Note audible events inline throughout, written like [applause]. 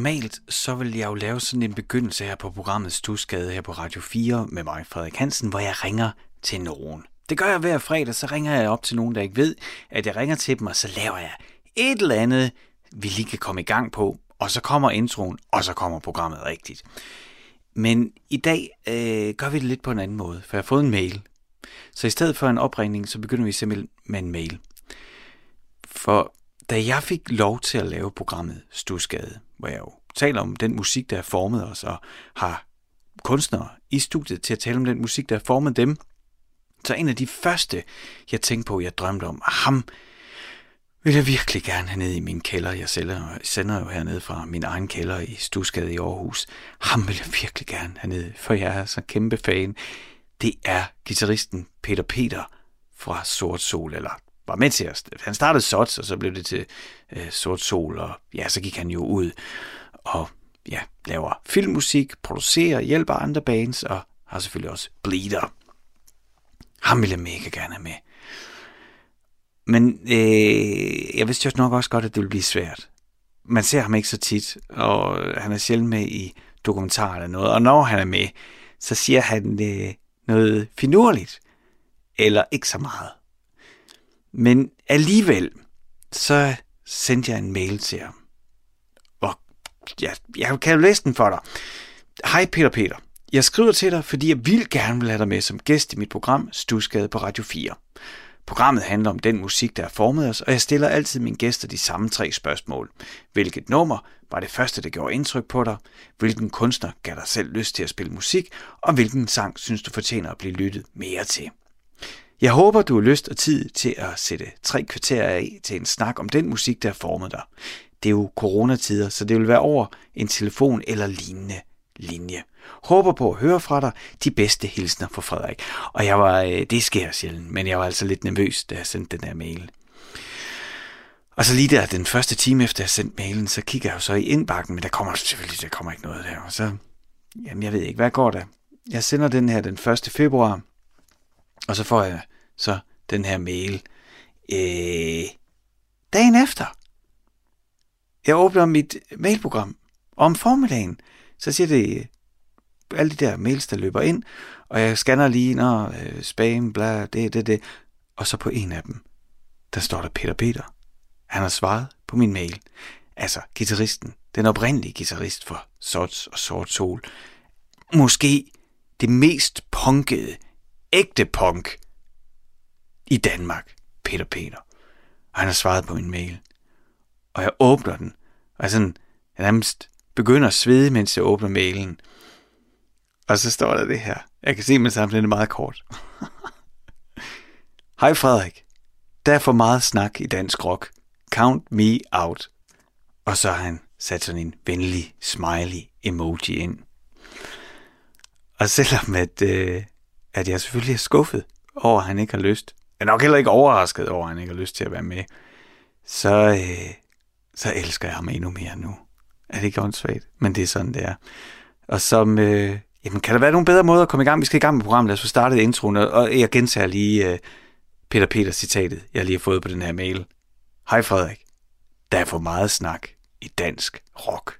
normalt så vil jeg jo lave sådan en begyndelse her på programmet Stusgade her på Radio 4 med mig, Frederik Hansen, hvor jeg ringer til nogen. Det gør jeg hver fredag, så ringer jeg op til nogen, der ikke ved, at jeg ringer til dem, og så laver jeg et eller andet, vi lige kan komme i gang på, og så kommer introen, og så kommer programmet rigtigt. Men i dag øh, gør vi det lidt på en anden måde, for jeg har fået en mail. Så i stedet for en opringning, så begynder vi simpelthen med en mail. For da jeg fik lov til at lave programmet Stusgade, hvor jeg jo taler om den musik, der har formet os, og har kunstnere i studiet til at tale om den musik, der har formet dem, så en af de første, jeg tænkte på, jeg drømte om, ham vil jeg virkelig gerne have ned i min kælder. Jeg sælger, sender jo hernede fra min egen kælder i Stusgade i Aarhus. Ham vil jeg virkelig gerne have ned, for jeg er så kæmpe fan. Det er gitarristen Peter Peter fra Sort Sol, eller var med til at... Han startede Sots, og så blev det til øh, Sort Sol, og ja, så gik han jo ud og ja, laver filmmusik, producerer, hjælper andre bands, og har selvfølgelig også Bleeder. Ham ville jeg mega gerne have med. Men øh, jeg vidste jo nok også godt, at det ville blive svært. Man ser ham ikke så tit, og han er sjældent med i dokumentarer eller noget. Og når han er med, så siger han øh, noget finurligt, eller ikke så meget. Men alligevel, så sendte jeg en mail til ham jeg, jeg kan jo læse den for dig. Hej Peter Peter. Jeg skriver til dig, fordi jeg vil gerne vil have dig med som gæst i mit program Stusgade på Radio 4. Programmet handler om den musik, der har formet os, og jeg stiller altid mine gæster de samme tre spørgsmål. Hvilket nummer var det første, der gjorde indtryk på dig? Hvilken kunstner gav dig selv lyst til at spille musik? Og hvilken sang synes du fortjener at blive lyttet mere til? Jeg håber, du har lyst og tid til at sætte tre kvarter af til en snak om den musik, der har formet dig. Det er jo coronatider, så det vil være over en telefon eller lignende linje. Håber på at høre fra dig de bedste hilsner fra Frederik. Og jeg var, øh, det sker sjældent, men jeg var altså lidt nervøs, da jeg sendte den der mail. Og så lige der, den første time efter jeg sendte mailen, så kigger jeg jo så i indbakken, men der kommer altså selvfølgelig der kommer ikke noget der. Og så, jamen jeg ved ikke, hvad går der? Jeg sender den her den 1. februar, og så får jeg så den her mail øh, dagen efter. Jeg åbner mit mailprogram om formiddagen, så siger det øh, alle de der mails, der løber ind, og jeg scanner lige, når øh, spam, bla, det, det, det. Og så på en af dem, der står der Peter Peter. Han har svaret på min mail. Altså, gitarristen, den oprindelige guitarist for Sots og Sort Sol. Måske det mest punkede, ægte punk i Danmark, Peter Peter. Og han har svaret på min mail. Og jeg åbner den, og jeg sådan, jeg nærmest begynder at svede, mens jeg åbner mailen. Og så står der det her. Jeg kan se med sammen, det er meget kort. [laughs] Hej Frederik. Der er for meget snak i dansk rock. Count me out. Og så har han sat sådan en venlig smiley emoji ind. Og selvom at, øh, at jeg selvfølgelig er skuffet over, at han ikke har lyst, jeg er nok heller ikke overrasket over, at han ikke har lyst til at være med, så, øh, så elsker jeg ham endnu mere nu. Er det ikke åndssvagt? Men det er sådan, det er. Og som, øh, jamen kan der være nogle bedre måder at komme i gang? Vi skal i gang med programmet. Lad os få startet introen, og jeg gentager lige øh, Peter Peters citatet, jeg lige har fået på den her mail. Hej Frederik. Der er for meget snak i dansk rock.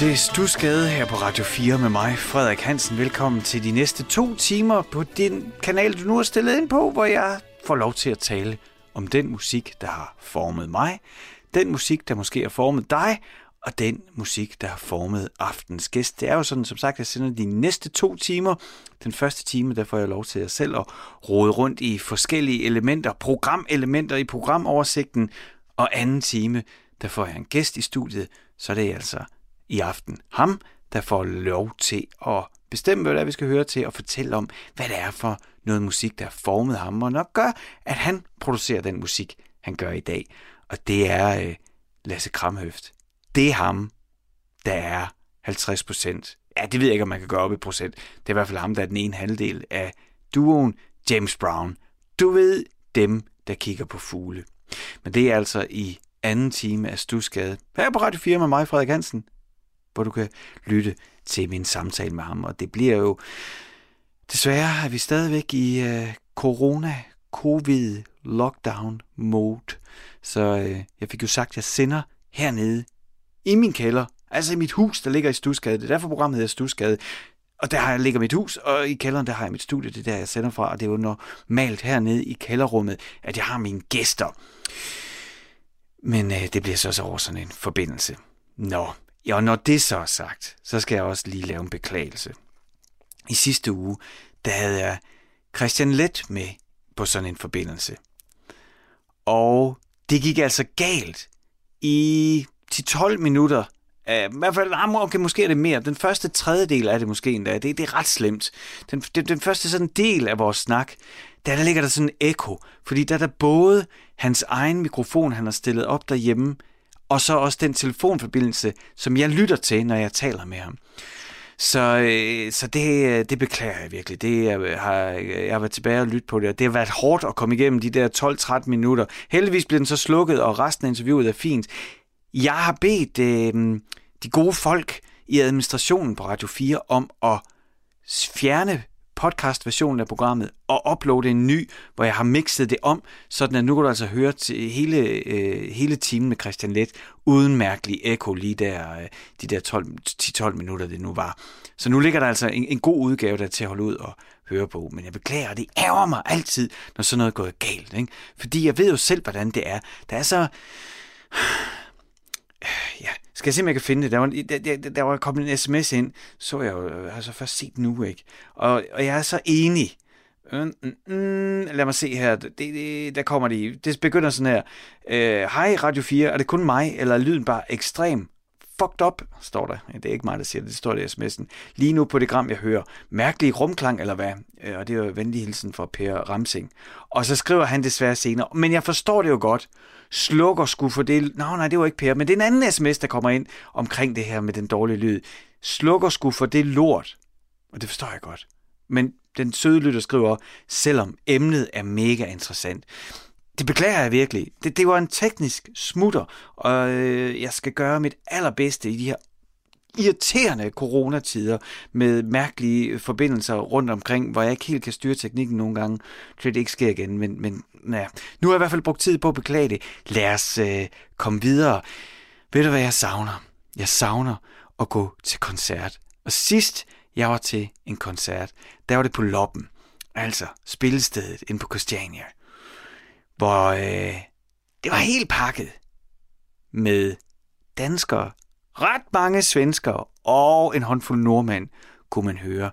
Til Stusgade her på Radio 4 med mig, Frederik Hansen. Velkommen til de næste to timer på din kanal, du nu har stillet ind på, hvor jeg får lov til at tale om den musik, der har formet mig, den musik, der måske har formet dig, og den musik, der har formet aftens gæst. Det er jo sådan, som sagt, jeg sender de næste to timer. Den første time, der får jeg lov til at selv at rode rundt i forskellige elementer, programelementer i programoversigten, og anden time, der får jeg en gæst i studiet, så det er altså i aften ham, der får lov til at bestemme, hvad det er, vi skal høre til, og fortælle om, hvad det er for noget musik, der har formet ham, og nok gør, at han producerer den musik, han gør i dag. Og det er øh, Lasse Kramhøft. Det er ham, der er 50 procent. Ja, det ved jeg ikke, om man kan gøre op i procent. Det er i hvert fald ham, der er den ene halvdel af duoen James Brown. Du ved, dem, der kigger på fugle. Men det er altså i anden time af Stusgade. Her på Radio 4 med mig, Frederik Hansen, hvor du kan lytte til min samtale med ham. Og det bliver jo... Desværre at vi stadigvæk i øh, corona, covid, lockdown mode. Så øh, jeg fik jo sagt, at jeg sender hernede i min kælder, altså i mit hus, der ligger i Stusgade. Det er derfor programmet hedder Stusgade. Og der har jeg ligger mit hus, og i kælderen der har jeg mit studie, det er der, jeg sender fra. Og det er jo normalt hernede i kælderrummet, at jeg har mine gæster. Men øh, det bliver så også over sådan en forbindelse. Nå, ja, og når det så er sagt, så skal jeg også lige lave en beklagelse. I sidste uge, der havde jeg Christian Let med på sådan en forbindelse. Og det gik altså galt i 10-12 minutter. Uh, I hvert fald, ah, okay, måske er det mere. Den første tredjedel er det måske endda. Det, det er ret slemt. Den, den, den første sådan del af vores snak, der, der ligger der sådan en ekko. Fordi der er der både hans egen mikrofon, han har stillet op derhjemme, og så også den telefonforbindelse, som jeg lytter til, når jeg taler med ham. Så, øh, så det, øh, det beklager jeg virkelig. Det jeg har øh, jeg har været tilbage og lyttet på det, og det har været hårdt at komme igennem de der 12-13 minutter. Heldigvis blev den så slukket, og resten af interviewet er fint. Jeg har bedt øh, de gode folk i administrationen på Radio 4 om at fjerne podcast-versionen af programmet og uploade en ny, hvor jeg har mixet det om, sådan at nu kan du altså høre til hele, øh, hele timen med Christian Let, uden mærkelig ekko lige der, øh, de der 10-12 minutter, det nu var. Så nu ligger der altså en, en god udgave der til at holde ud og høre på, men jeg beklager, det ærger mig altid, når sådan noget er gået galt, ikke? fordi jeg ved jo selv, hvordan det er. Der er så... [sighs] Ja, skal jeg se, om jeg kan finde det? Der var, der, der, der var kommet en sms ind, så jeg jo, jeg har så først set nu, ikke? Og, og jeg er så enig. Øh, mm, mm, lad mig se her. Det, det, der kommer de. Det begynder sådan her. Øh, Hej Radio 4, er det kun mig, eller er lyden bare ekstrem? Fucked up, står der. Det er ikke mig, der siger det. Det står der i sms'en. Lige nu på det gram, jeg hører. Mærkelig rumklang, eller hvad? Øh, og det er jo venlig hilsen fra Per Ramsing. Og så skriver han desværre senere. Men jeg forstår det jo godt slukker sgu for det. Nå, nej, det var ikke Per, men det er en anden sms, der kommer ind omkring det her med den dårlige lyd. Slukker sgu for det lort. Og det forstår jeg godt. Men den søde lytter skriver, selvom emnet er mega interessant. Det beklager jeg virkelig. Det, det var en teknisk smutter, og øh, jeg skal gøre mit allerbedste i de her irriterende coronatider med mærkelige forbindelser rundt omkring, hvor jeg ikke helt kan styre teknikken nogle gange, så det ikke sker igen. Men, men ja. nu har jeg i hvert fald brugt tid på at beklage det. Lad os øh, komme videre. Ved du, hvad jeg savner? Jeg savner at gå til koncert. Og sidst jeg var til en koncert, der var det på Loppen. Altså spillestedet inde på Christiania. Hvor øh, det var helt pakket med danskere, ret mange svenskere og en håndfuld nordmænd, kunne man høre.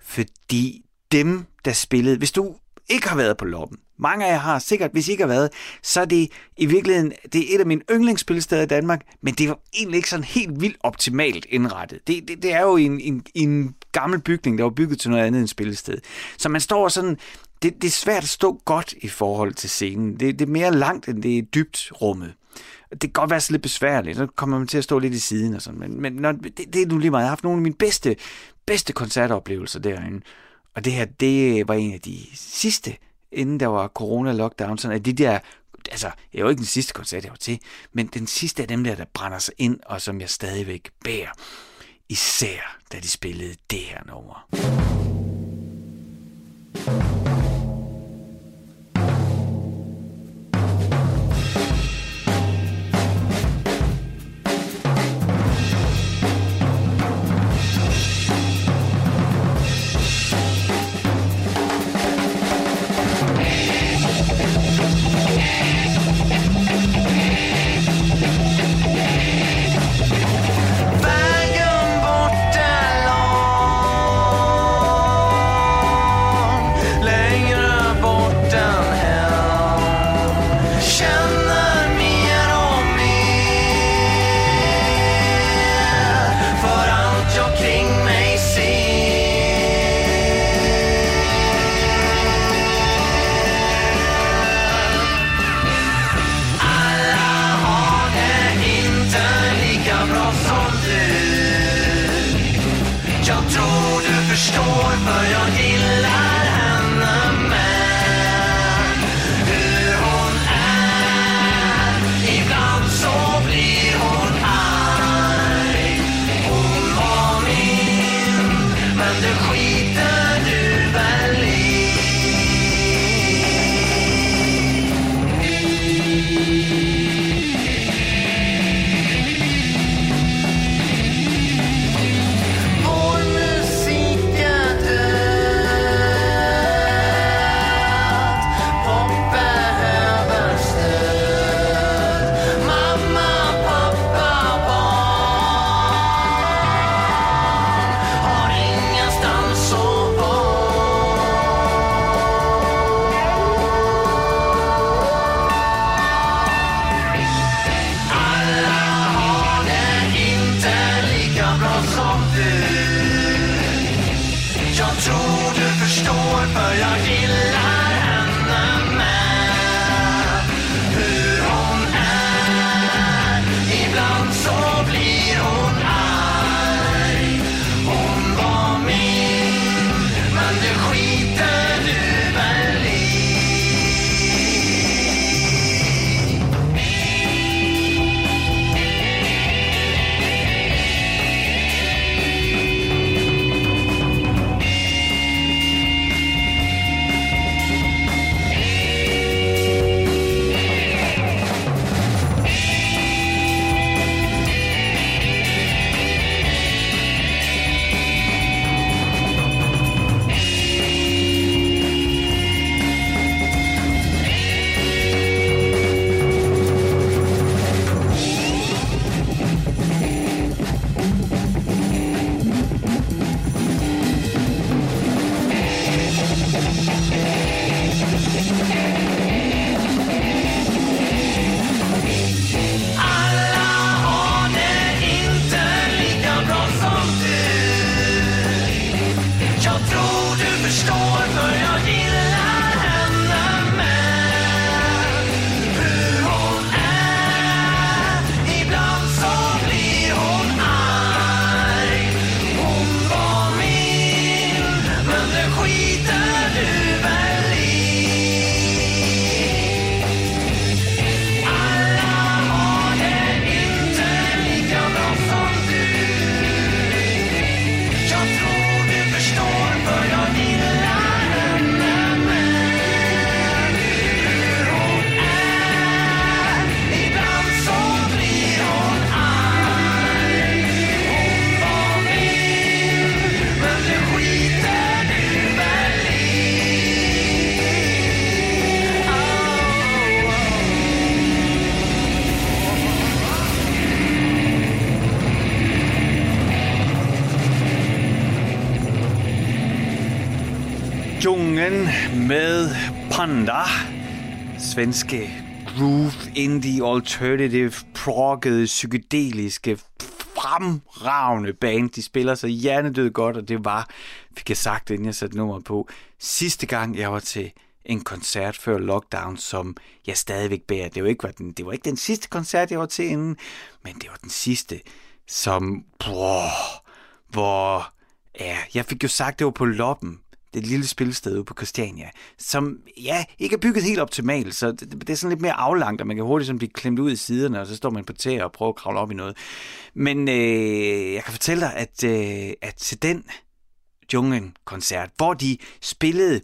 Fordi dem, der spillede, hvis du ikke har været på loppen, mange af jer har sikkert, hvis I ikke har været, så er det i virkeligheden det er et af mine yndlingsspilsteder i Danmark, men det var egentlig ikke sådan helt vildt optimalt indrettet. Det, det, det er jo en, en, en gammel bygning, der var bygget til noget andet end spillested. Så man står sådan, det, det er svært at stå godt i forhold til scenen. Det, det er mere langt, end det er dybt rummet det kan godt være så lidt besværligt, så kommer man til at stå lidt i siden og sådan, men, men når, det, det er nu lige meget. Jeg har haft nogle af mine bedste, bedste koncertoplevelser derinde, og det her, det var en af de sidste, inden der var corona-lockdown, sådan at de der, altså, jeg var ikke den sidste koncert, jeg var til, men den sidste af dem der, der brænder sig ind, og som jeg stadigvæk bærer, især da de spillede det her nummer. Panda. Svenske groove, indie, alternative, proggede, psykedeliske, fremragende band. De spiller så hjernedød godt, og det var, fik jeg sagt, inden jeg satte nummeret på, sidste gang jeg var til en koncert før lockdown, som jeg stadigvæk bærer. Det var ikke, var den, det var ikke den sidste koncert, jeg var til inden, men det var den sidste, som, bror, hvor, ja, jeg fik jo sagt, det var på Loppen, det lille spilsted ude på Christiania, som ja, ikke er bygget helt optimalt, så det, det er sådan lidt mere aflangt, og man kan hurtigt sådan blive klemt ud i siderne, og så står man på tæer og prøver at kravle op i noget. Men øh, jeg kan fortælle dig, at, øh, at til den Jungen-koncert, hvor de spillede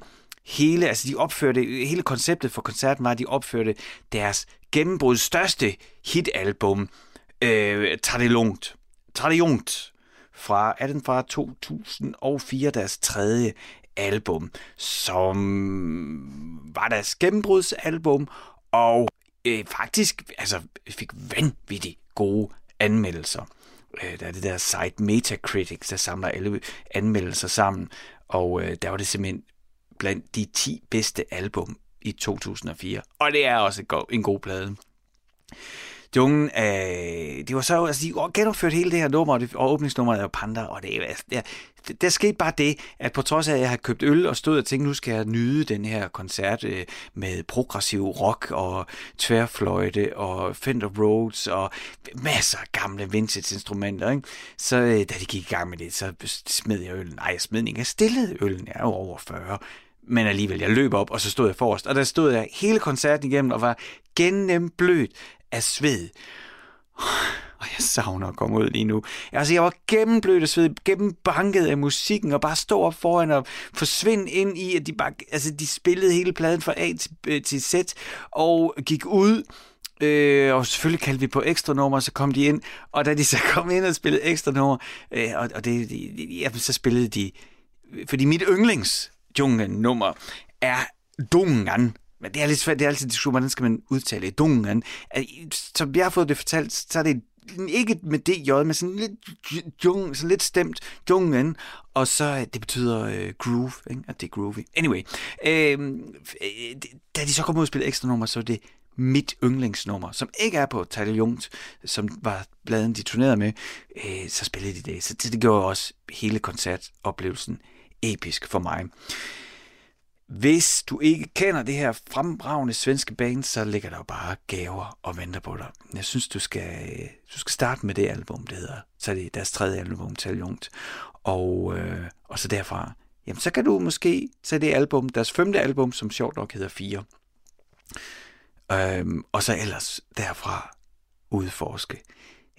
hele, altså de opførte, hele konceptet for koncerten var, at de opførte deres gennembruds største hitalbum, øh, Tag det lungt. Tag det jungt fra, er den fra 2004, deres tredje album, som var deres gennembrudsalbum, og øh, faktisk altså, fik vanvittigt gode anmeldelser. Øh, der er det der site Metacritic, der samler alle anmeldelser sammen, og øh, der var det simpelthen blandt de 10 bedste album i 2004. Og det er også en god plade. Jungen, øh, det var så, altså de genopførte hele det her nummer, og, det, og åbningsnummeret er jo Panda, og det er, altså, det er der skete bare det, at på trods af, at jeg har købt øl og stod og tænkte, nu skal jeg nyde den her koncert øh, med progressiv rock og tværfløjte og Fender Rhodes og masser af gamle vintage instrumenter, ikke? så øh, da de gik i gang med det, så smed jeg øllen. Nej, jeg smed den ikke. Jeg stillede øllen. Jeg er jo over 40 men alligevel, jeg løb op, og så stod jeg forrest. Og der stod jeg hele koncerten igennem og var gennemblødt af sved. Og jeg savner at komme ud lige nu. Altså, jeg var gennemblødt og sved, gennembanket af musikken, og bare stå op foran og forsvinde ind i, at de bare, altså, de spillede hele pladen fra A til, øh, til Z, og gik ud, Øh, og selvfølgelig kaldte vi på ekstra nummer, så kom de ind, og da de så [laughs] kom ind og spillede ekstra nummer, øh, og, og det, de, ja, så spillede de, fordi mit yndlings nummer er Dungan, men det er lidt svært, det er altid diskussion, hvordan skal man udtale Dungan. Altså, som jeg har fået det fortalt, så er det ikke med DJ, men sådan lidt, jung, sådan lidt stemt jungen, og så øh, det betyder øh, groove, ikke? at det er groovy. Anyway, øh, da de så kom ud og spillede ekstra nummer, så var det mit yndlingsnummer, som ikke er på Tidal Jungt, som var bladen, de turnerede med, øh, så spillede de det. Så det, det gjorde også hele koncertoplevelsen episk for mig. Hvis du ikke kender det her fremragende svenske band, så ligger der jo bare gaver og venter på dig. Jeg synes, du skal, øh, du skal starte med det album, det hedder. Så er det deres tredje album, Tal Jungt. Og, øh, og så derfra, jamen så kan du måske tage det album, deres femte album, som sjovt nok hedder 4. Øhm, og så ellers derfra udforske.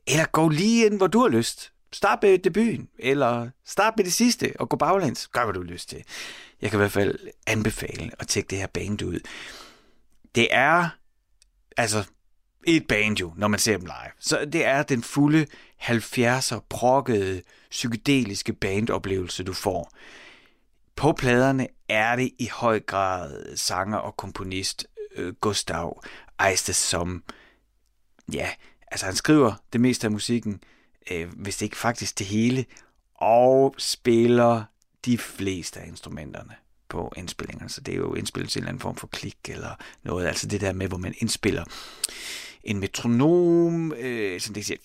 Eller gå lige ind, hvor du har lyst. Start med debuten, eller start med det sidste, og gå baglæns. Gør, hvad du har lyst til. Jeg kan i hvert fald anbefale at tjekke det her band ud. Det er altså et band jo, når man ser dem live. Så det er den fulde 70'er prokkede psykedeliske bandoplevelse, du får. På pladerne er det i høj grad sanger og komponist øh, Gustav Eistes, som ja, altså han skriver det meste af musikken, øh, hvis det ikke faktisk det hele, og spiller de fleste af instrumenterne på indspillingerne. Så det er jo indspillet til en eller anden form for klik eller noget. Altså det der med, hvor man indspiller en metronom, øh, som det siger,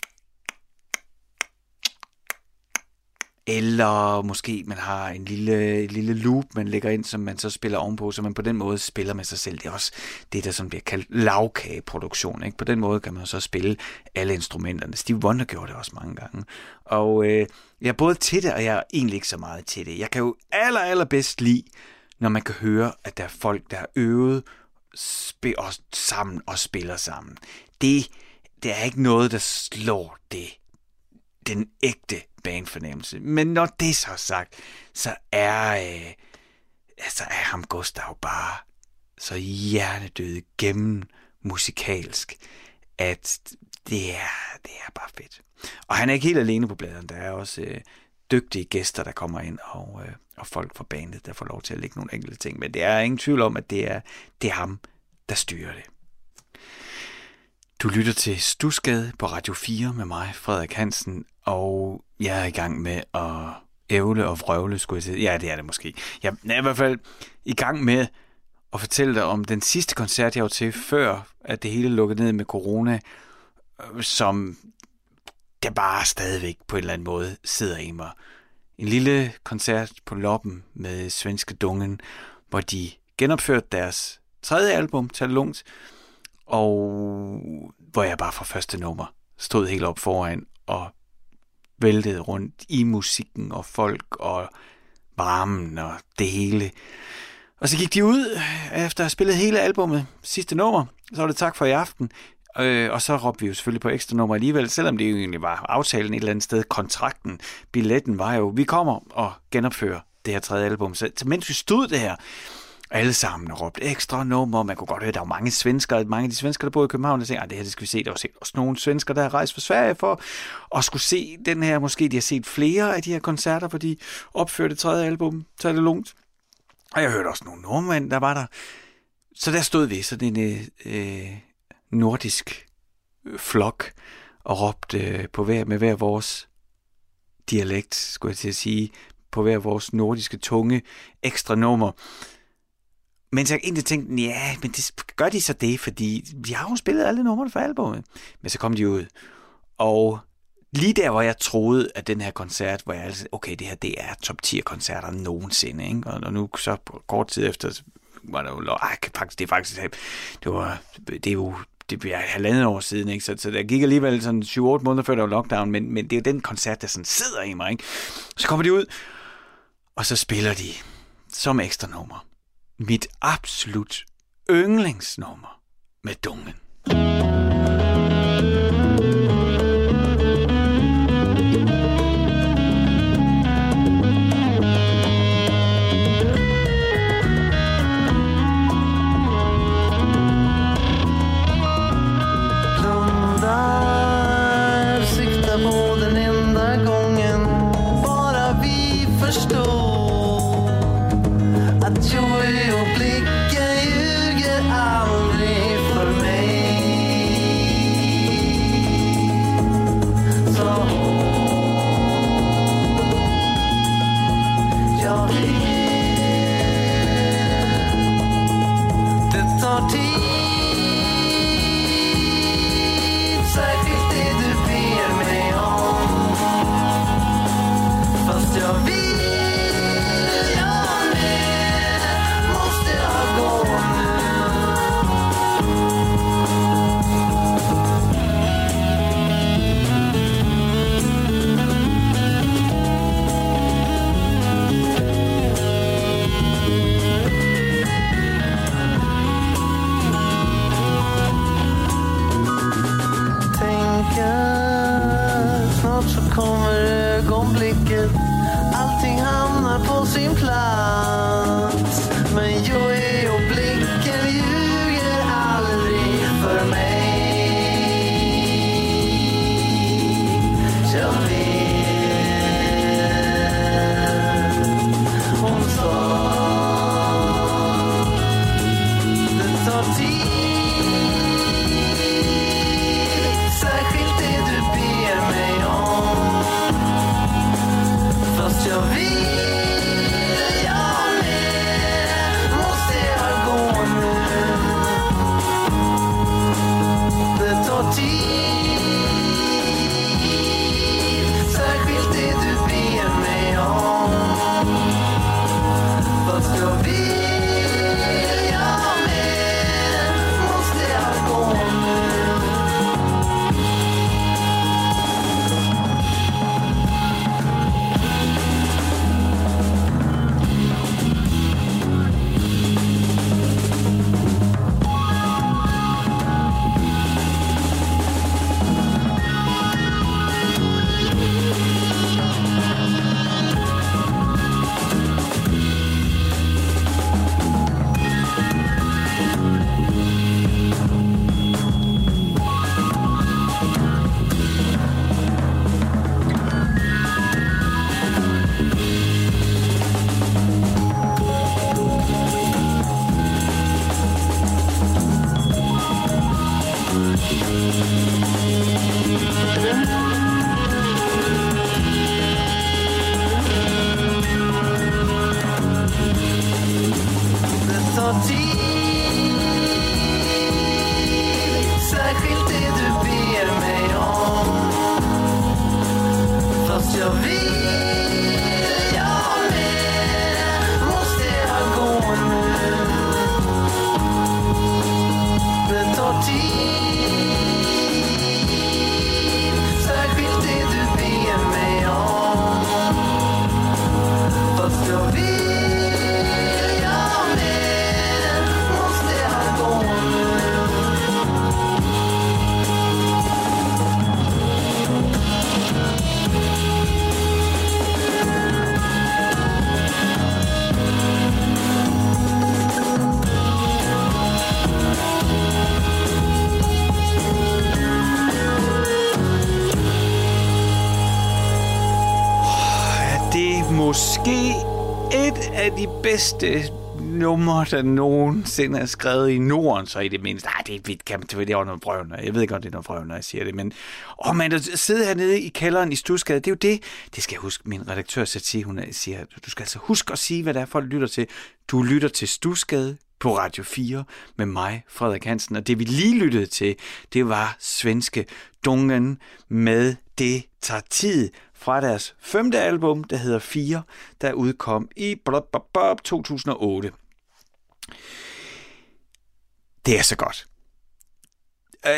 eller måske man har en lille, lille loop, man lægger ind, som man så spiller ovenpå, så man på den måde spiller med sig selv. Det er også det, der som bliver kaldt lavkageproduktion. Ikke? På den måde kan man så spille alle instrumenterne. Steve Wonder gjorde det også mange gange. Og øh, jeg er både til det, og jeg er egentlig ikke så meget til det. Jeg kan jo aller, allerbedst lide, når man kan høre, at der er folk, der har øvet og sammen og spiller sammen. Det, det er ikke noget, der slår det den ægte banefornemmelse. Men når det er så sagt, så er, øh, altså er ham Gustav bare så hjernedød gennem musikalsk, at det er, det er bare fedt. Og han er ikke helt alene på bladeren. Der er også øh, dygtige gæster, der kommer ind, og, øh, og folk fra bandet, der får lov til at lægge nogle enkelte ting. Men det er ingen tvivl om, at det er, det er ham, der styrer det. Du lytter til Stusgade på Radio 4 med mig, Frederik Hansen, og jeg er i gang med at ævle og vrøvle, skulle jeg sige. Ja, det er det måske. Jeg er i hvert fald i gang med at fortælle dig om den sidste koncert, jeg var til, før at det hele lukkede ned med corona, øh, som der bare stadigvæk på en eller anden måde sidder i mig. En lille koncert på Loppen med Svenske Dungen, hvor de genopførte deres tredje album, Talungt, Lungt, og hvor jeg bare fra første nummer stod helt op foran og væltede rundt i musikken og folk og varmen og det hele. Og så gik de ud efter at have spillet hele albummet, sidste nummer. Så var det tak for i aften. Øh, og så råbte vi jo selvfølgelig på ekstra nummer alligevel, selvom det jo egentlig var aftalen et eller andet sted. Kontrakten, billetten var jo, vi kommer og genopfører det her tredje album. Så, så mens vi stod der, alle sammen og råbte ekstra nummer. Man kunne godt høre, at der var mange svensker, mange af de svensker, der boede i København, der tænkte, det her det skal vi se. Der var set også nogle svensker, der har rejst fra Sverige for at skulle se den her. Måske de har set flere af de her koncerter, for de opførte tredje album, Tag det lungt. Og jeg hørte også nogle nordmænd, der var der. Så der stod vi, sådan en øh, nordisk øh, flok, og råbte øh, på hver, med hver vores dialekt, skulle jeg til at sige, på hver vores nordiske tunge ekstra nummer. Men jeg egentlig tænkte, ja, men det, gør de så det, fordi de har jo spillet alle numrene for albumet. Men så kom de ud, og lige der, hvor jeg troede, at den her koncert, hvor jeg altså, okay, det her, det er top 10 koncerter nogensinde, ikke? Og, og nu så kort tid efter, var der jo, ej, faktisk, det er faktisk, det var, det er jo, det er halvandet år siden, ikke? Så, så der gik alligevel sådan 7-8 måneder før der var lockdown, men, men det er jo den koncert, der sådan sidder i mig, ikke? Så kommer de ud, og så spiller de som ekstra nummer. Mit absolut yndlingsnummer med dungen. Bedste nummer, der nogensinde er skrevet i Norden, så i det mindste. Nej, det, det, kan, det, det er noget brøv, jeg ved ikke, om det er noget brøv, når jeg siger det, men åh, man, at sidde hernede i kælderen i Stusgade, det er jo det, det skal jeg huske, min redaktør sige, hun siger, du skal altså huske at sige, hvad der er, folk lytter til. Du lytter til Stusgade på Radio 4 med mig, Frederik Hansen. Og det vi lige lyttede til, det var svenske Dungen med Det tager tid fra deres femte album, der hedder 4, der udkom i 2008. Det er så godt. Øh,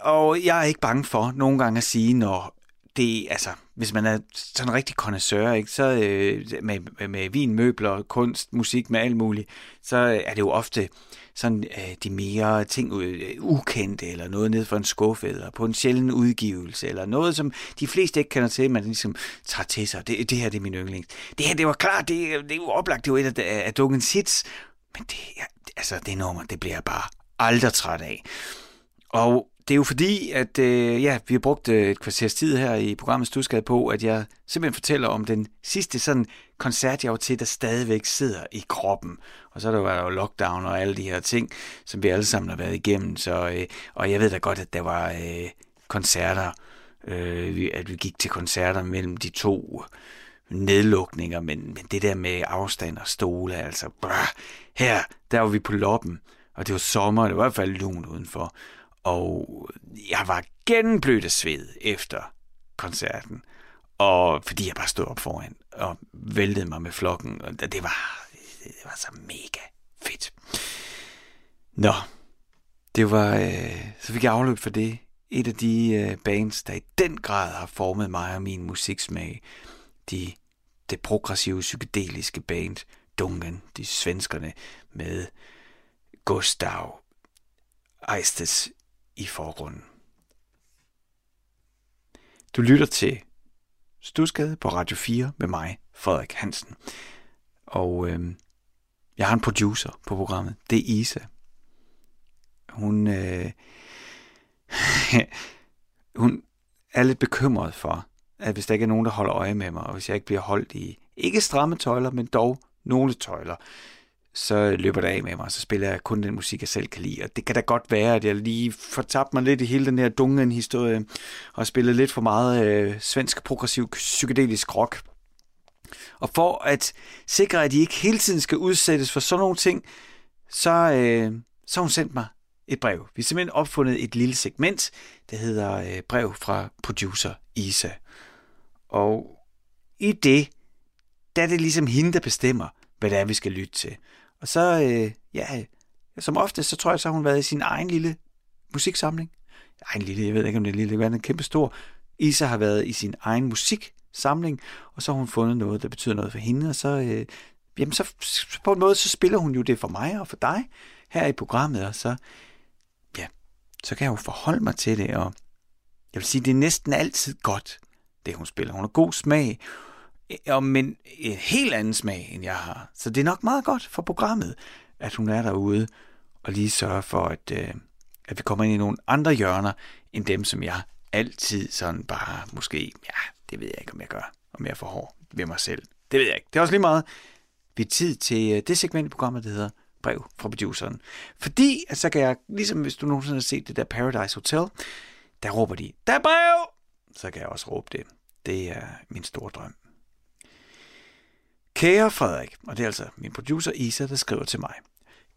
og jeg er ikke bange for nogle gange at sige, når det, altså, hvis man er sådan en rigtig connoisseur, ikke, så øh, med, med, med vin, møbler, kunst, musik, med alt muligt, så er det jo ofte sådan øh, de mere ting øh, ukendte, eller noget ned for en skuffe, eller på en sjælden udgivelse, eller noget, som de fleste ikke kender til, man ligesom tager til sig. Det, det her, det er min yndlings. Det her, det var klart, det, det er jo oplagt, det var et af, af Dukkens hits, men det, altså, det nummer, det bliver jeg bare aldrig træt af. Og det er jo fordi, at øh, ja, vi har brugt øh, et kvarters tid her i programmet Stusgade på, at jeg simpelthen fortæller om den sidste sådan koncert, jeg var til, der stadigvæk sidder i kroppen. Og så er der jo været lockdown og alle de her ting, som vi alle sammen har været igennem. Så, øh, og jeg ved da godt, at der var øh, koncerter, øh, at vi gik til koncerter mellem de to nedlukninger, men, men det der med afstand og stole, altså, brr, her, der var vi på loppen, og det var sommer, det var i hvert fald lunt udenfor. Og jeg var genblødt af sved efter koncerten. Og fordi jeg bare stod op foran og væltede mig med flokken. Og det var, det var så mega fedt. Nå, det var, øh, så fik jeg afløb for det. Et af de øh, bands, der i den grad har formet mig og min musiksmag. De, det progressive, psykedeliske band, Dungan, de svenskerne med Gustav Eistes i forgrunden. Du lytter til Stusgade på Radio 4 med mig, Frederik Hansen. Og øh, jeg har en producer på programmet. Det er Isa. Hun, øh, [laughs] hun er lidt bekymret for, at hvis der ikke er nogen, der holder øje med mig, og hvis jeg ikke bliver holdt i, ikke stramme tøjler, men dog nogle tøjler, så løber det af med mig, så spiller jeg kun den musik, jeg selv kan lide. Og det kan da godt være, at jeg lige får tabt mig lidt i hele den her dungen historie, og spillet lidt for meget øh, svensk progressiv psykedelisk rock. Og for at sikre, at de ikke hele tiden skal udsættes for sådan nogle ting, så, øh, så hun sendt mig et brev. Vi har simpelthen opfundet et lille segment, der hedder øh, brev fra producer Isa. Og i det, der er det ligesom hende, der bestemmer, hvad det er, vi skal lytte til. Og så, øh, ja, som ofte, så tror jeg, så har hun været i sin egen lille musiksamling. Egen lille, jeg ved ikke, om det er lille, men en kæmpe stor. Isa har været i sin egen samling, og så har hun fundet noget, der betyder noget for hende, og så, øh, jamen så på en måde, så spiller hun jo det for mig og for dig her i programmet, og så, ja, så kan jeg jo forholde mig til det, og jeg vil sige, det er næsten altid godt, det hun spiller. Hun har god smag, øh, og men en helt anden smag, end jeg har. Så det er nok meget godt for programmet, at hun er derude og lige sørger for, at, øh, at vi kommer ind i nogle andre hjørner, end dem, som jeg altid sådan bare måske, ja, det ved jeg ikke, om jeg gør, om jeg får hård ved mig selv. Det ved jeg ikke. Det er også lige meget. Vi er tid til øh, det segment i programmet, der hedder brev fra produceren. Fordi, at så kan jeg, ligesom hvis du nogensinde har set det der Paradise Hotel, der råber de, der er brev! Så kan jeg også råbe det. Det er min store drøm. Kære Frederik, og det er altså min producer Isa, der skriver til mig.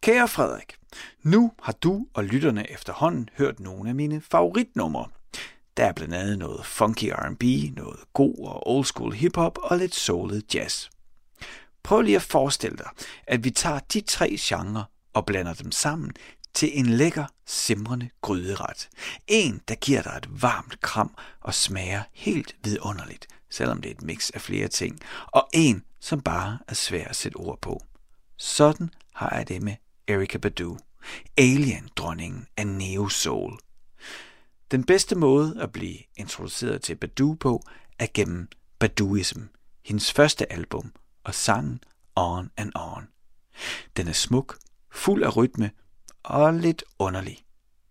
Kære Frederik, nu har du og lytterne efterhånden hørt nogle af mine favoritnumre. Der er blandt andet noget funky R&B, noget god og old school hiphop og lidt soulet jazz. Prøv lige at forestille dig, at vi tager de tre genrer og blander dem sammen til en lækker, simrende gryderet. En, der giver dig et varmt kram og smager helt vidunderligt, selvom det er et mix af flere ting. Og en, som bare er svær at sætte ord på. Sådan har jeg det med Erika Badu, alien-dronningen af Neo Soul. Den bedste måde at blive introduceret til Badu på er gennem Baduism, hendes første album, og sangen On and On. Den er smuk, fuld af rytme og lidt underlig.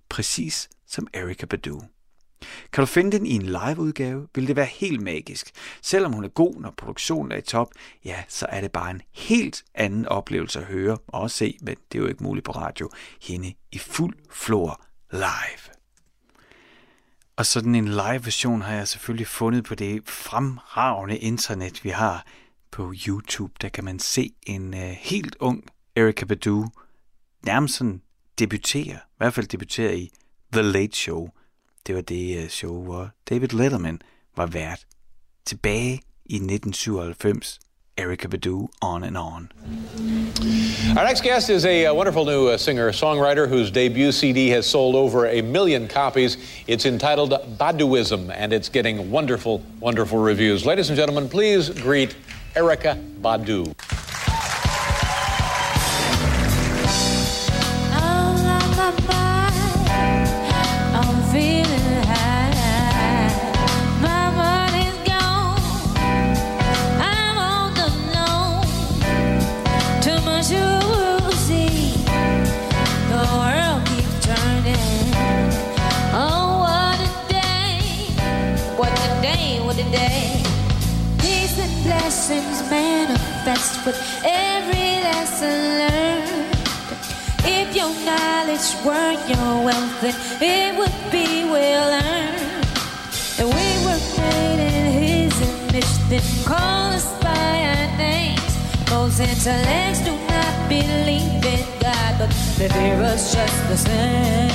Præcis som Erika Badu. Kan du finde den i en liveudgave, vil det være helt magisk. Selvom hun er god, når produktionen er i top, ja, så er det bare en helt anden oplevelse at høre og se, men det er jo ikke muligt på radio, hende i fuld flor live. Og sådan en live version har jeg selvfølgelig fundet på det fremragende internet, vi har på YouTube. Der kan man se en øh, helt ung Erika Badu nærmest sådan debutere, i hvert fald debutere i The Late Show. Det var det øh, show, hvor David Letterman var vært. Tilbage i 1997 Erica Badu, On and On. Our next guest is a uh, wonderful new uh, singer songwriter whose debut CD has sold over a million copies. It's entitled Baduism, and it's getting wonderful, wonderful reviews. Ladies and gentlemen, please greet Erica Badu. Lesson learned. If your knowledge were your wealth, then it would be well earned. And we were made in His image, then call us by our names. Most intellects do not believe in God, but they fear us just the same.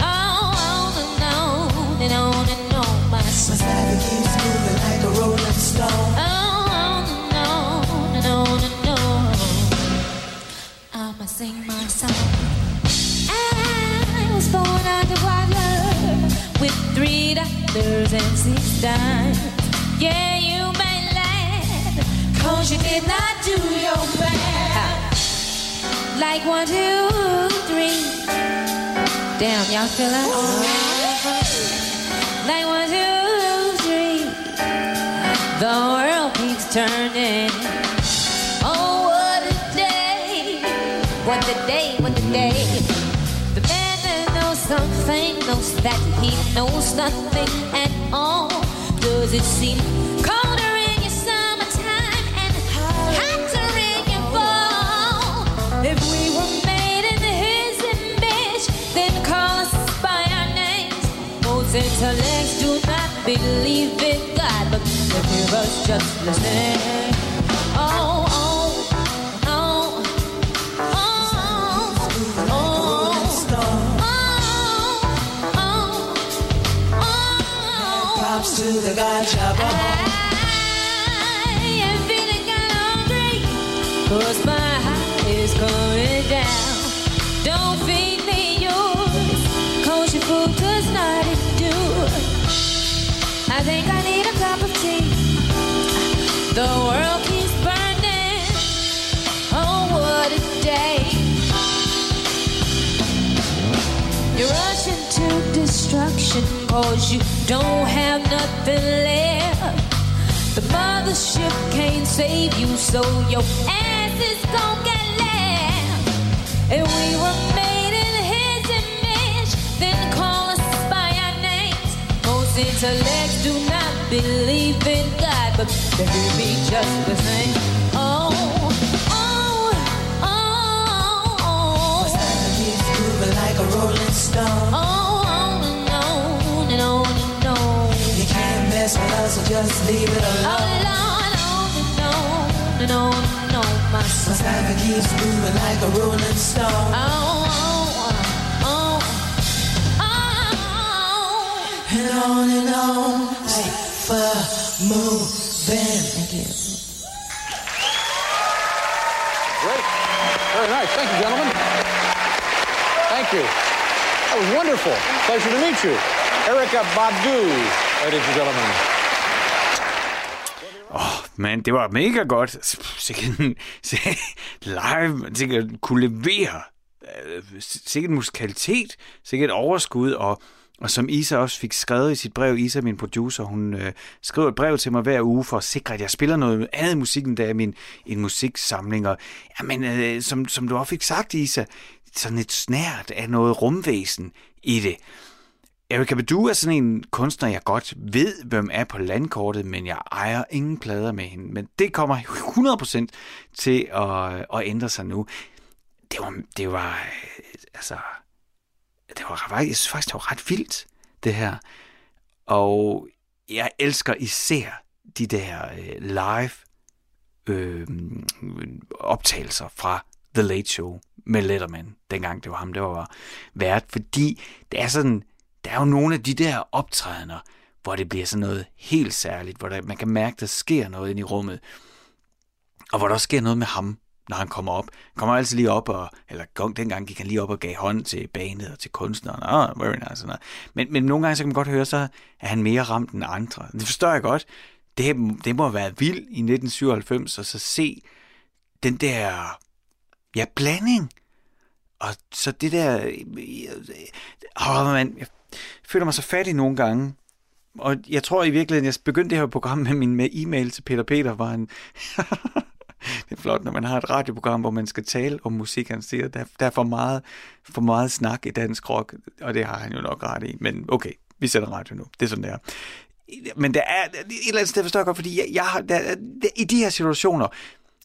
Oh, on, and on and on and on, my son. Keeps moving like a rolling stone. Sing my song. I was born under water with three doctors and six dimes. Yeah, you may laugh, cause you did not do your math. Like one, two, three. Damn, y'all feel that? Like one, two, three. The world keeps turning. The day, what the day. The man that knows something knows that he knows nothing at all. Does it seem colder in your summertime and hotter in your fall? If we were made in his image, then call us by our names. Most intellects do not believe in God, but they hear us just the same. To the ganja I am feeling kind of hungry, cause my heart is going down. Don't feed me yours, cause your food does not endure. I think I need a cup of tea. The world keeps burning. Oh, what a day. You're rushing to destruction cause you don't have nothing left. The mothership can't save you, so your ass is gonna get left. And we were made in his image, then call us by our names. Most intellects do not believe in God, but they me just the same. Just leave it alone. Oh, alone, on and on and on and on, my son. My life keeps moving like a rolling stone. Oh, oh, oh, oh, And on and on, hyper moving. Thank you. Great. Very nice. Thank you, gentlemen. Thank you. That was wonderful. Pleasure to meet you. Erica Badu, ladies and gentlemen. Åh, men det var mega godt. Sikkert live, sikkert kunne levere. Øh, sikkert musikalitet, sikkert overskud, og, og som Isa også fik skrevet i sit brev, Isa, min producer, hun øh, skriver et brev til mig hver uge for at sikre, at jeg spiller noget andet musik, end der er min en musiksamling. Og, jamen, øh, som, som du også fik sagt, Isa, sådan et snært af noget rumvæsen i det. Erika Badu er sådan en kunstner, jeg godt ved, hvem er på landkortet, men jeg ejer ingen plader med hende. Men det kommer 100% til at, at ændre sig nu. Det var, det var øh, altså, det var, jeg synes faktisk, det var ret vildt, det her. Og jeg elsker især de der øh, live øh, optagelser fra The Late Show med Letterman, dengang det var ham, der var vært, fordi det er sådan, der er jo nogle af de der optrædener, hvor det bliver sådan noget helt særligt, hvor der, man kan mærke, der sker noget ind i rummet, og hvor der også sker noget med ham, når han kommer op. Han kommer altid lige op, og, eller dengang gik han lige op og gav hånd til banet og til kunstneren. Oh, ah, very nice. Sådan men, men nogle gange så kan man godt høre, så er han mere ramt end andre. Det forstår jeg godt. Det, det må have været vildt i 1997, og så se den der ja, blanding. Og så det der... Øh, øh, øh, åh, man, jeg føler mig så fattig nogle gange. Og jeg tror i virkeligheden, jeg begyndte det her program med min med e-mail til Peter Peter, var han... [laughs] det er flot, når man har et radioprogram, hvor man skal tale om musik. Han siger, der, der er for meget, for meget snak i dansk rock, og det har han jo nok ret i. Men okay, vi sætter radio nu. Det er sådan, det er. Men der er et eller andet sted, forstår jeg godt, fordi jeg, jeg har, der, der, i de her situationer,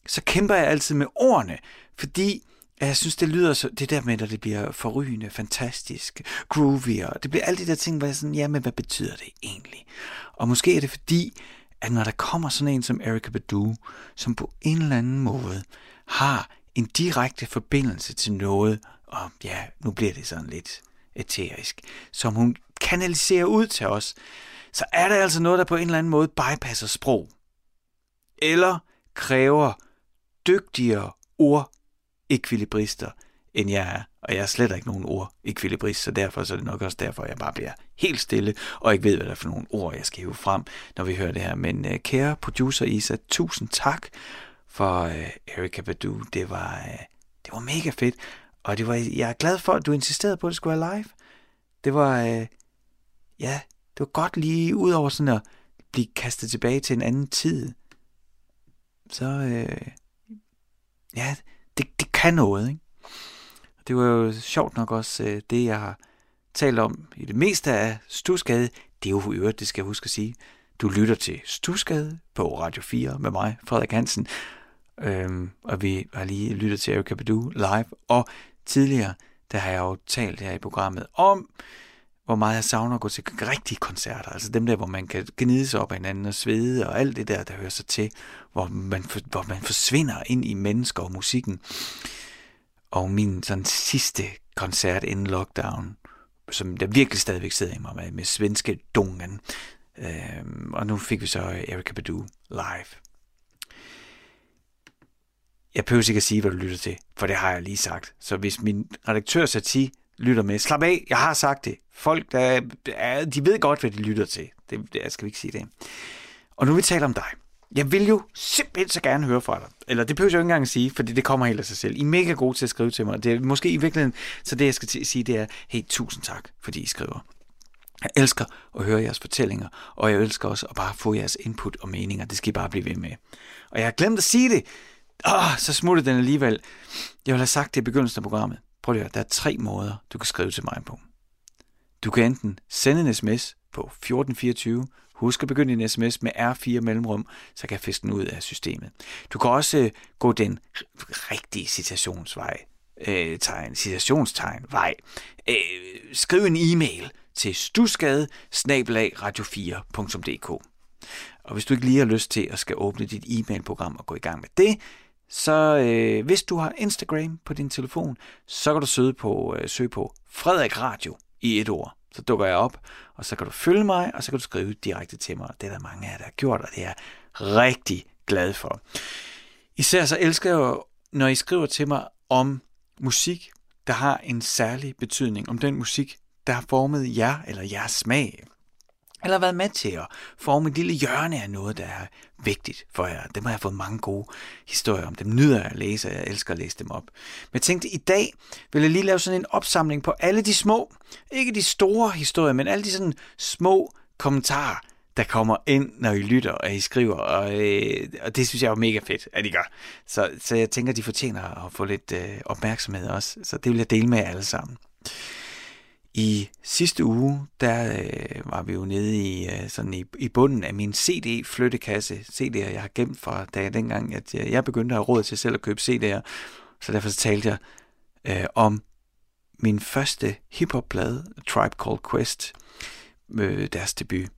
så kæmper jeg altid med ordene, fordi jeg synes, det lyder så, det der med, at det bliver forrygende, fantastisk, groovy, og det bliver alle de der ting, hvor jeg sådan, ja, men hvad betyder det egentlig? Og måske er det fordi, at når der kommer sådan en som Erika Badu, som på en eller anden måde har en direkte forbindelse til noget, og ja, nu bliver det sådan lidt eterisk, som hun kanaliserer ud til os, så er der altså noget, der på en eller anden måde bypasser sprog. Eller kræver dygtigere ord ekvilibrister, end jeg er. Og jeg er slet ikke nogen ord ekvilibrist, så derfor så er det nok også derfor, jeg bare bliver helt stille, og ikke ved, hvad der er for nogle ord, jeg skal hive frem, når vi hører det her. Men øh, kære producer Isa, tusind tak for øh, Erika Badu. Det var, øh, det var mega fedt, og det var, jeg er glad for, at du insisterede på, at det skulle være live. Det var, øh, ja, det var godt lige ud over sådan at blive kastet tilbage til en anden tid. Så, øh, ja, kan noget, ikke? Det var jo sjovt nok også øh, det, jeg har talt om i det meste af Stusgade. Det er jo øvrigt, det skal jeg huske at sige. Du lytter til Stusgade på Radio 4 med mig, Frederik Hansen. Øhm, og vi har lige lyttet til Erika Badu live. Og tidligere, der har jeg jo talt her i programmet om, hvor meget jeg savner at gå til rigtige koncerter. Altså dem der, hvor man kan gnide sig op af hinanden og svede og alt det der, der hører sig til. Hvor man, hvor man forsvinder ind i mennesker og musikken. Og min sådan sidste koncert inden lockdown, som der virkelig stadigvæk sidder i mig med, med svenske dungen. Øhm, og nu fik vi så Erika Badu live. Jeg behøver ikke at sige, hvad du lytter til, for det har jeg lige sagt. Så hvis min redaktør Sati lytter med, slap af, jeg har sagt det. Folk, der er, de ved godt, hvad de lytter til. Det, det skal vi ikke sige det. Og nu vil vi tale om dig. Jeg vil jo simpelthen så gerne høre fra dig. Eller det behøver jeg jo ikke engang at sige, fordi det kommer helt af sig selv. I er mega gode til at skrive til mig. Det er måske i virkeligheden, så det jeg skal sige, det er, hey, tusind tak, fordi I skriver. Jeg elsker at høre jeres fortællinger, og jeg elsker også at bare få jeres input og meninger. Det skal I bare blive ved med. Og jeg har glemt at sige det. Åh, så smutter den alligevel. Jeg vil have sagt det i begyndelsen af programmet. Prøv lige at der er tre måder, du kan skrive til mig på. Du kan enten sende en sms på 1424, Husk at begynde din sms med R4 mellemrum, så kan jeg fiske den ud af systemet. Du kan også øh, gå den rigtige citationsvej, øh, tegn, citationstegn, vej. Øh, skriv en e-mail til stusgade radio4.dk. Og hvis du ikke lige har lyst til at skal åbne dit e-mailprogram og gå i gang med det, så øh, hvis du har Instagram på din telefon, så kan du søge på, øh, søge på Frederik Radio i et ord. Så dukker jeg op, og så kan du følge mig, og så kan du skrive direkte til mig. Det er der mange af jer, der har gjort, og det er jeg rigtig glad for. Især så elsker jeg jo, når I skriver til mig om musik, der har en særlig betydning, om den musik, der har formet jer eller jeres smag eller været med til at forme et lille hjørne af noget, der er vigtigt for jer. Dem har jeg fået mange gode historier om. Dem nyder jeg at læse, og jeg elsker at læse dem op. Men jeg tænkte, i dag vil jeg lige lave sådan en opsamling på alle de små, ikke de store historier, men alle de sådan små kommentarer, der kommer ind, når I lytter og I skriver, og, øh, og det synes jeg er mega fedt, at I gør. Så, så jeg tænker, de fortjener at få lidt øh, opmærksomhed også, så det vil jeg dele med jer alle sammen. I sidste uge, der øh, var vi jo nede i, øh, sådan i, i bunden af min CD-flyttekasse. CD'er, jeg har gemt fra da jeg dengang, at jeg, jeg begyndte at have råd til selv at købe CD'er. Så derfor så talte jeg øh, om min første hiphop-plade, Tribe Called Quest, øh, deres debut.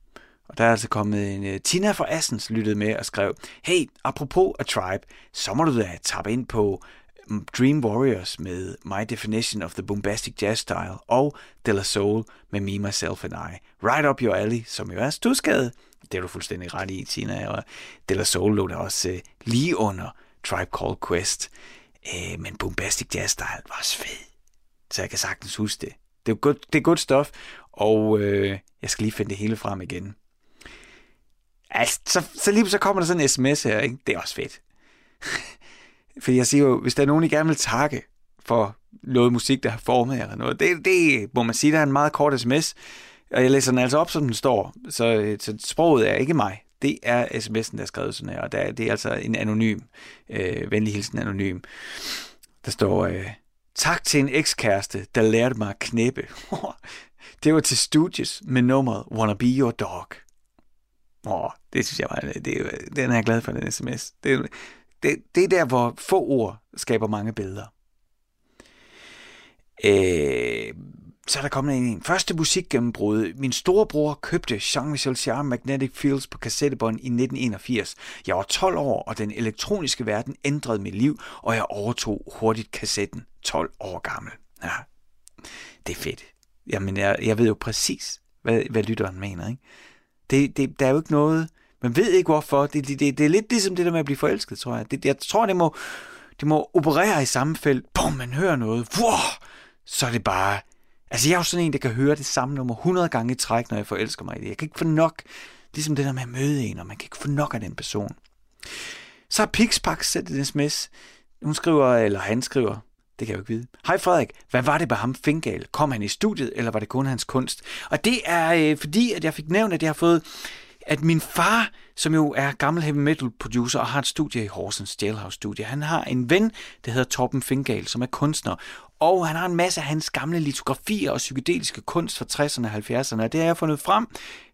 Og der er altså kommet en uh, Tina fra Assens lyttede med og skrev, hey, apropos A Tribe, så må du da tappe ind på Dream Warriors med My Definition of the Bombastic Jazz Style, og De La Soul med Me, Myself and I. Right Up Your Alley, som jo er stuskade. Det er du fuldstændig ret i, Tina. Og De La Soul lå der også øh, lige under Tribe Called Quest. Øh, men Bombastic Jazz Style var også fed. Så jeg kan sagtens huske det. Det er godt, det er godt stof, og øh, jeg skal lige finde det hele frem igen. Altså, så, så lige så kommer der sådan en sms her, ikke? Det er også fedt. [laughs] Fordi jeg siger jo, hvis der er nogen, I gerne vil takke for noget musik, der har formet eller noget, det, det må man sige, der er en meget kort sms, og jeg læser den altså op, som den står, så, øh, så sproget er ikke mig. Det er sms'en, der er skrevet sådan her, og der, det er altså en anonym, øh, venlig hilsen anonym. Der står, øh, tak til en ekskæreste, der lærte mig at knæppe. [laughs] det var til Studios med nummeret Wanna Be Your Dog. Åh, det synes jeg var, det, øh, den er jeg glad for, den sms. Det, det, det er der, hvor få ord skaber mange billeder. Øh, så er der kommet en, en første musikgennembrud. Min storebror købte Jean-Michel Jarre Magnetic Fields på kassettebånd i 1981. Jeg var 12 år, og den elektroniske verden ændrede mit liv, og jeg overtog hurtigt kassetten 12 år gammel. Ja, det er fedt. Jamen, jeg, jeg ved jo præcis, hvad, hvad lytteren mener. Ikke? Det, det, der er jo ikke noget... Man ved ikke hvorfor. Det, det, det, det er lidt ligesom det der med at blive forelsket, tror jeg. Det, jeg tror, det må, det må operere i samme felt. Bum, man hører noget. Wow, så er det bare... Altså, jeg er jo sådan en, der kan høre det samme nummer 100 gange i træk, når jeg forelsker mig i det. Jeg kan ikke få nok, ligesom det der med at møde en, og man kan ikke få nok af den person. Så har Pixpax sendt en sms. Hun skriver, eller han skriver, det kan jeg jo ikke vide. Hej Frederik, hvad var det med ham Fingal? Kom han i studiet, eller var det kun hans kunst? Og det er øh, fordi, at jeg fik nævnt, at jeg har fået at min far, som jo er gammel heavy metal producer og har et studie i Horsens Jailhouse Studio, han har en ven, der hedder Torben Fingal, som er kunstner. Og han har en masse af hans gamle litografier og psykedeliske kunst fra 60'erne og 70'erne. Og det har jeg fundet frem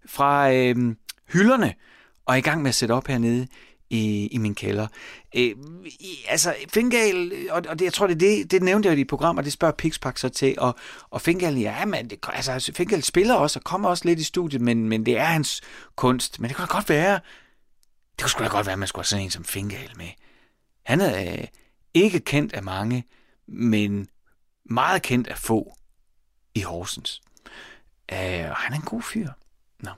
fra øh, hylderne og er i gang med at sætte op hernede i, i min kælder. Øh, i, altså, Fingal, øh, og, og det, jeg tror, det, det, det nævnte jeg i program, og det spørger Pixpack så til, og, og Fingal, ja, men det, altså, Fingal spiller også, og kommer også lidt i studiet, men, men det er hans kunst. Men det kan da godt være, det kunne sgu da godt være, at man skulle have sådan en som Fingal med. Han er øh, ikke kendt af mange, men meget kendt af få i Horsens. Øh, og han er en god fyr. Nå.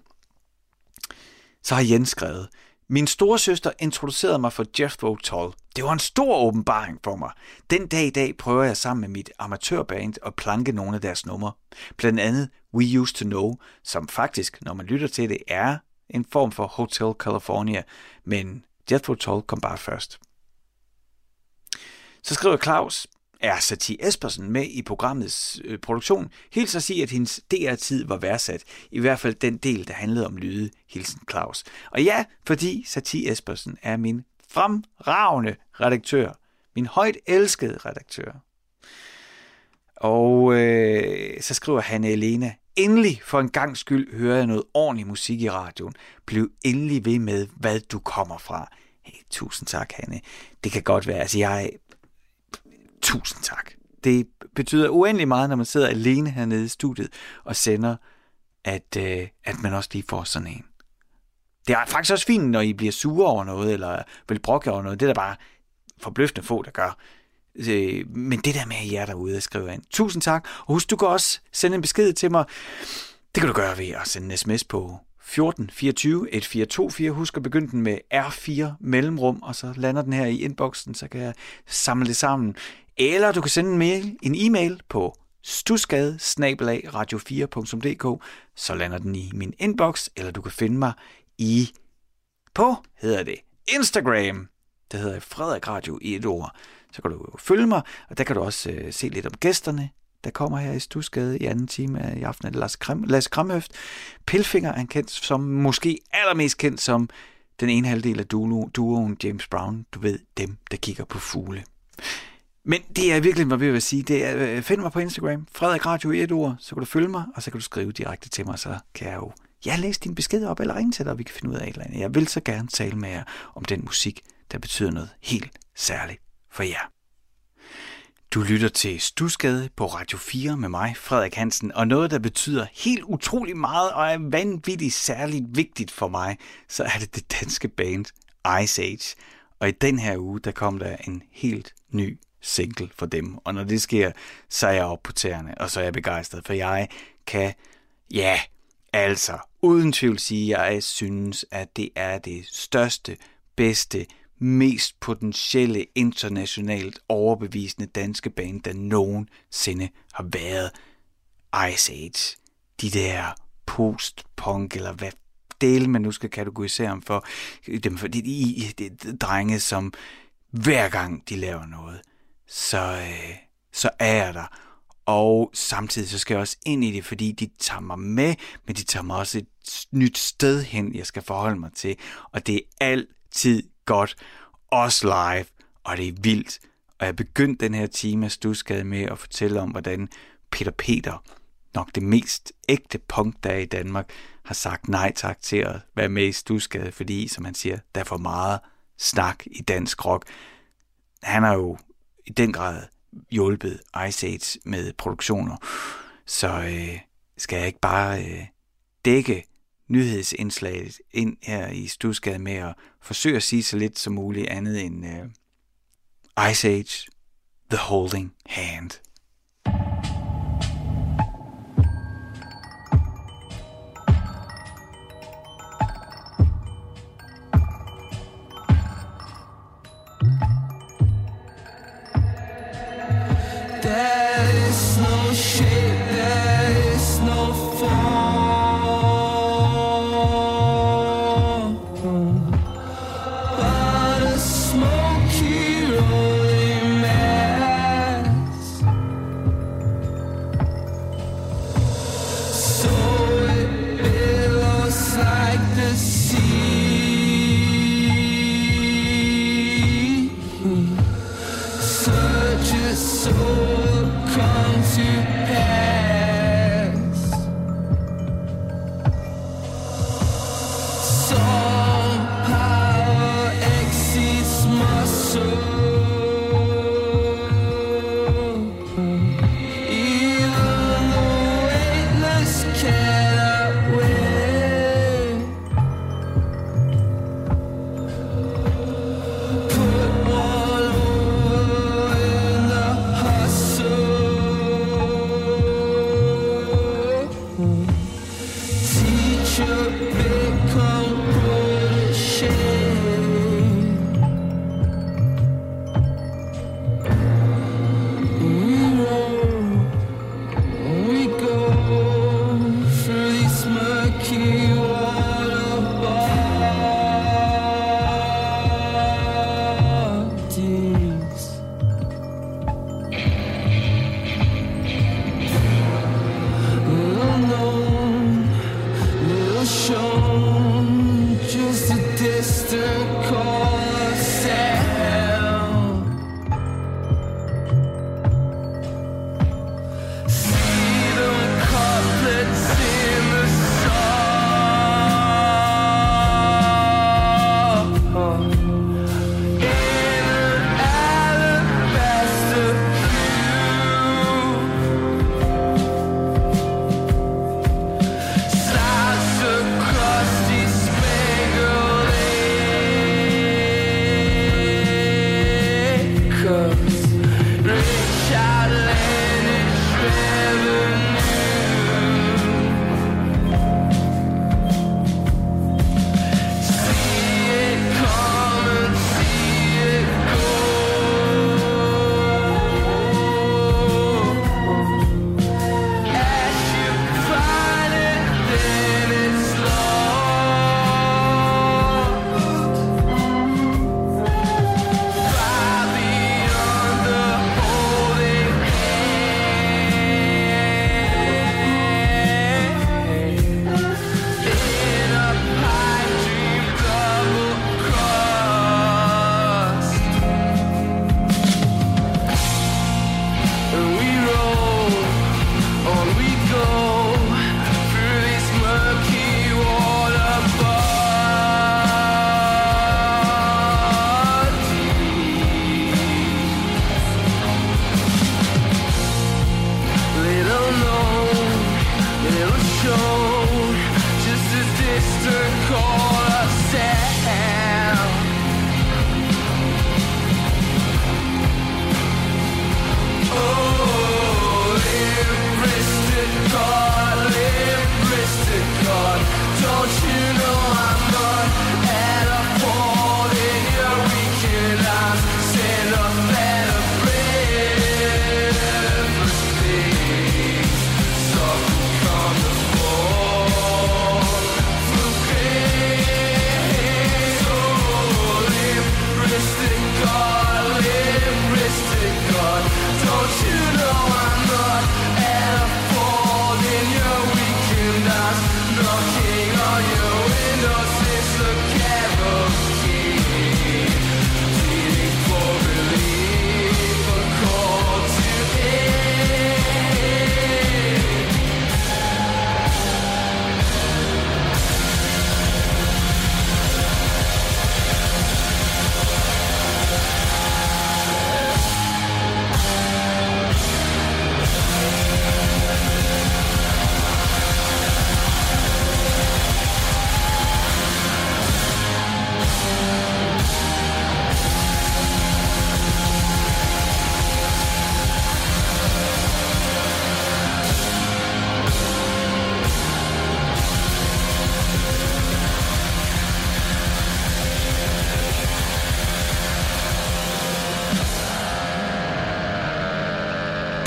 Så har Jens skrevet, min storesøster introducerede mig for Jethro Tull. Det var en stor åbenbaring for mig. Den dag i dag prøver jeg sammen med mit amatørband at planke nogle af deres numre. Blandt andet We Used to Know, som faktisk, når man lytter til det, er en form for Hotel California, men Jethro Tull kom bare først. Så skriver Claus, er Satie Espersen med i programmets øh, produktion. Helt at sige, at hendes DR-tid var værdsat. I hvert fald den del, der handlede om lyde. Hilsen Claus. Og ja, fordi Satie Espersen er min fremragende redaktør. Min højt elskede redaktør. Og øh, så skriver han Elena, endelig for en gang skyld hører jeg noget ordentlig musik i radioen. Bliv endelig ved med, hvad du kommer fra. Hey, tusind tak, Hanne. Det kan godt være. Altså, jeg Tusind tak. Det betyder uendelig meget, når man sidder alene hernede i studiet og sender, at, øh, at man også lige får sådan en. Det er faktisk også fint, når I bliver sure over noget, eller vil brokke over noget. Det er der bare forbløffende få, der gør. Øh, men det der med, at I er derude og skriver ind. Tusind tak. Og husk, du kan også sende en besked til mig. Det kan du gøre ved at sende en sms på 1424 1424. Husk at begynde den med R4 mellemrum, og så lander den her i inboxen, så kan jeg samle det sammen. Eller du kan sende en, mail, en e-mail på stusgade radio4.dk, så lander den i min inbox, eller du kan finde mig i på, hedder det, Instagram. Det hedder Frederik Radio i et ord. Så kan du følge mig, og der kan du også øh, se lidt om gæsterne, der kommer her i Stusgade i anden time i aften. Lars, Krem, Lars Kramhøft. Pilfinger er kendt som, måske allermest kendt som den ene halvdel af duoen James Brown. Du ved, dem, der kigger på fugle. Men det er virkelig, hvad jeg vil sige, det er, øh, find mig på Instagram, Frederik Radio i et ord, så kan du følge mig, og så kan du skrive direkte til mig, så kan jeg jo jeg læse din besked op, eller ringe til dig, og vi kan finde ud af et eller andet. Jeg vil så gerne tale med jer om den musik, der betyder noget helt særligt for jer. Du lytter til Stusgade på Radio 4 med mig, Frederik Hansen, og noget, der betyder helt utrolig meget og er vanvittigt særligt vigtigt for mig, så er det det danske band Ice Age. Og i den her uge, der kom der en helt ny single for dem. Og når det sker, så er jeg op på tæerne, og så er jeg begejstret, for jeg kan, ja, altså, uden tvivl sige, at jeg synes, at det er det største, bedste, mest potentielle internationalt overbevisende danske band, der nogensinde har været Ice Age. De der post-punk, eller hvad del man nu skal kategorisere dem for, dem for de, de, de, de drenge, som hver gang de laver noget, så, øh, så er jeg der. Og samtidig så skal jeg også ind i det, fordi de tager mig med, men de tager mig også et nyt sted hen, jeg skal forholde mig til. Og det er altid godt, også live, og det er vildt. Og jeg begyndte den her time af Stusgade med at fortælle om, hvordan Peter Peter, nok det mest ægte punk, der er i Danmark, har sagt nej tak til at være med i Stusgade, fordi, som han siger, der er for meget snak i dansk rock. Han har jo i den grad hjulpet Ice Age med produktioner, så øh, skal jeg ikke bare øh, dække nyhedsindslaget ind her i Stusgade med at forsøge at sige så lidt som muligt andet end øh, Ice Age, The Holding Hand.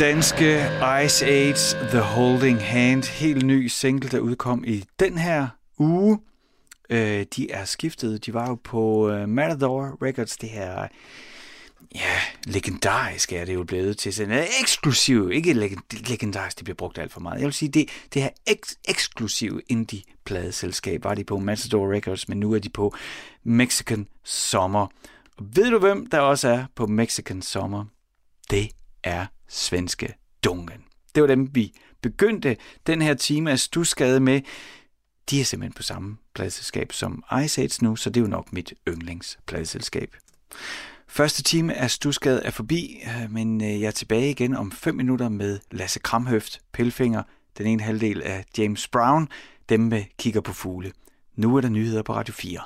Danske Ice Age The Holding Hand. Helt ny single, der udkom i den her uge. Øh, de er skiftet. De var jo på øh, Matador Records, det her ja, legendarisk er det jo blevet til sådan en eksklusiv, ikke legendarisk, det bliver brugt alt for meget. Jeg vil sige, det, det her eks- eksklusive indie-pladeselskab var de på Matador Records, men nu er de på Mexican Summer. Og ved du, hvem der også er på Mexican Summer? Det er svenske Dungen. Det var dem, vi begyndte den her time af Stusgade med. De er simpelthen på samme pladselskab som Ice Age nu, så det er jo nok mit yndlingspladselskab. Første time af Stusgade er forbi, øh, men øh, jeg er tilbage igen om 5 minutter med Lasse Kramhøft, Pilfinger, den ene halvdel af James Brown, dem med kigger på fugle. Nu er der nyheder på Radio 4.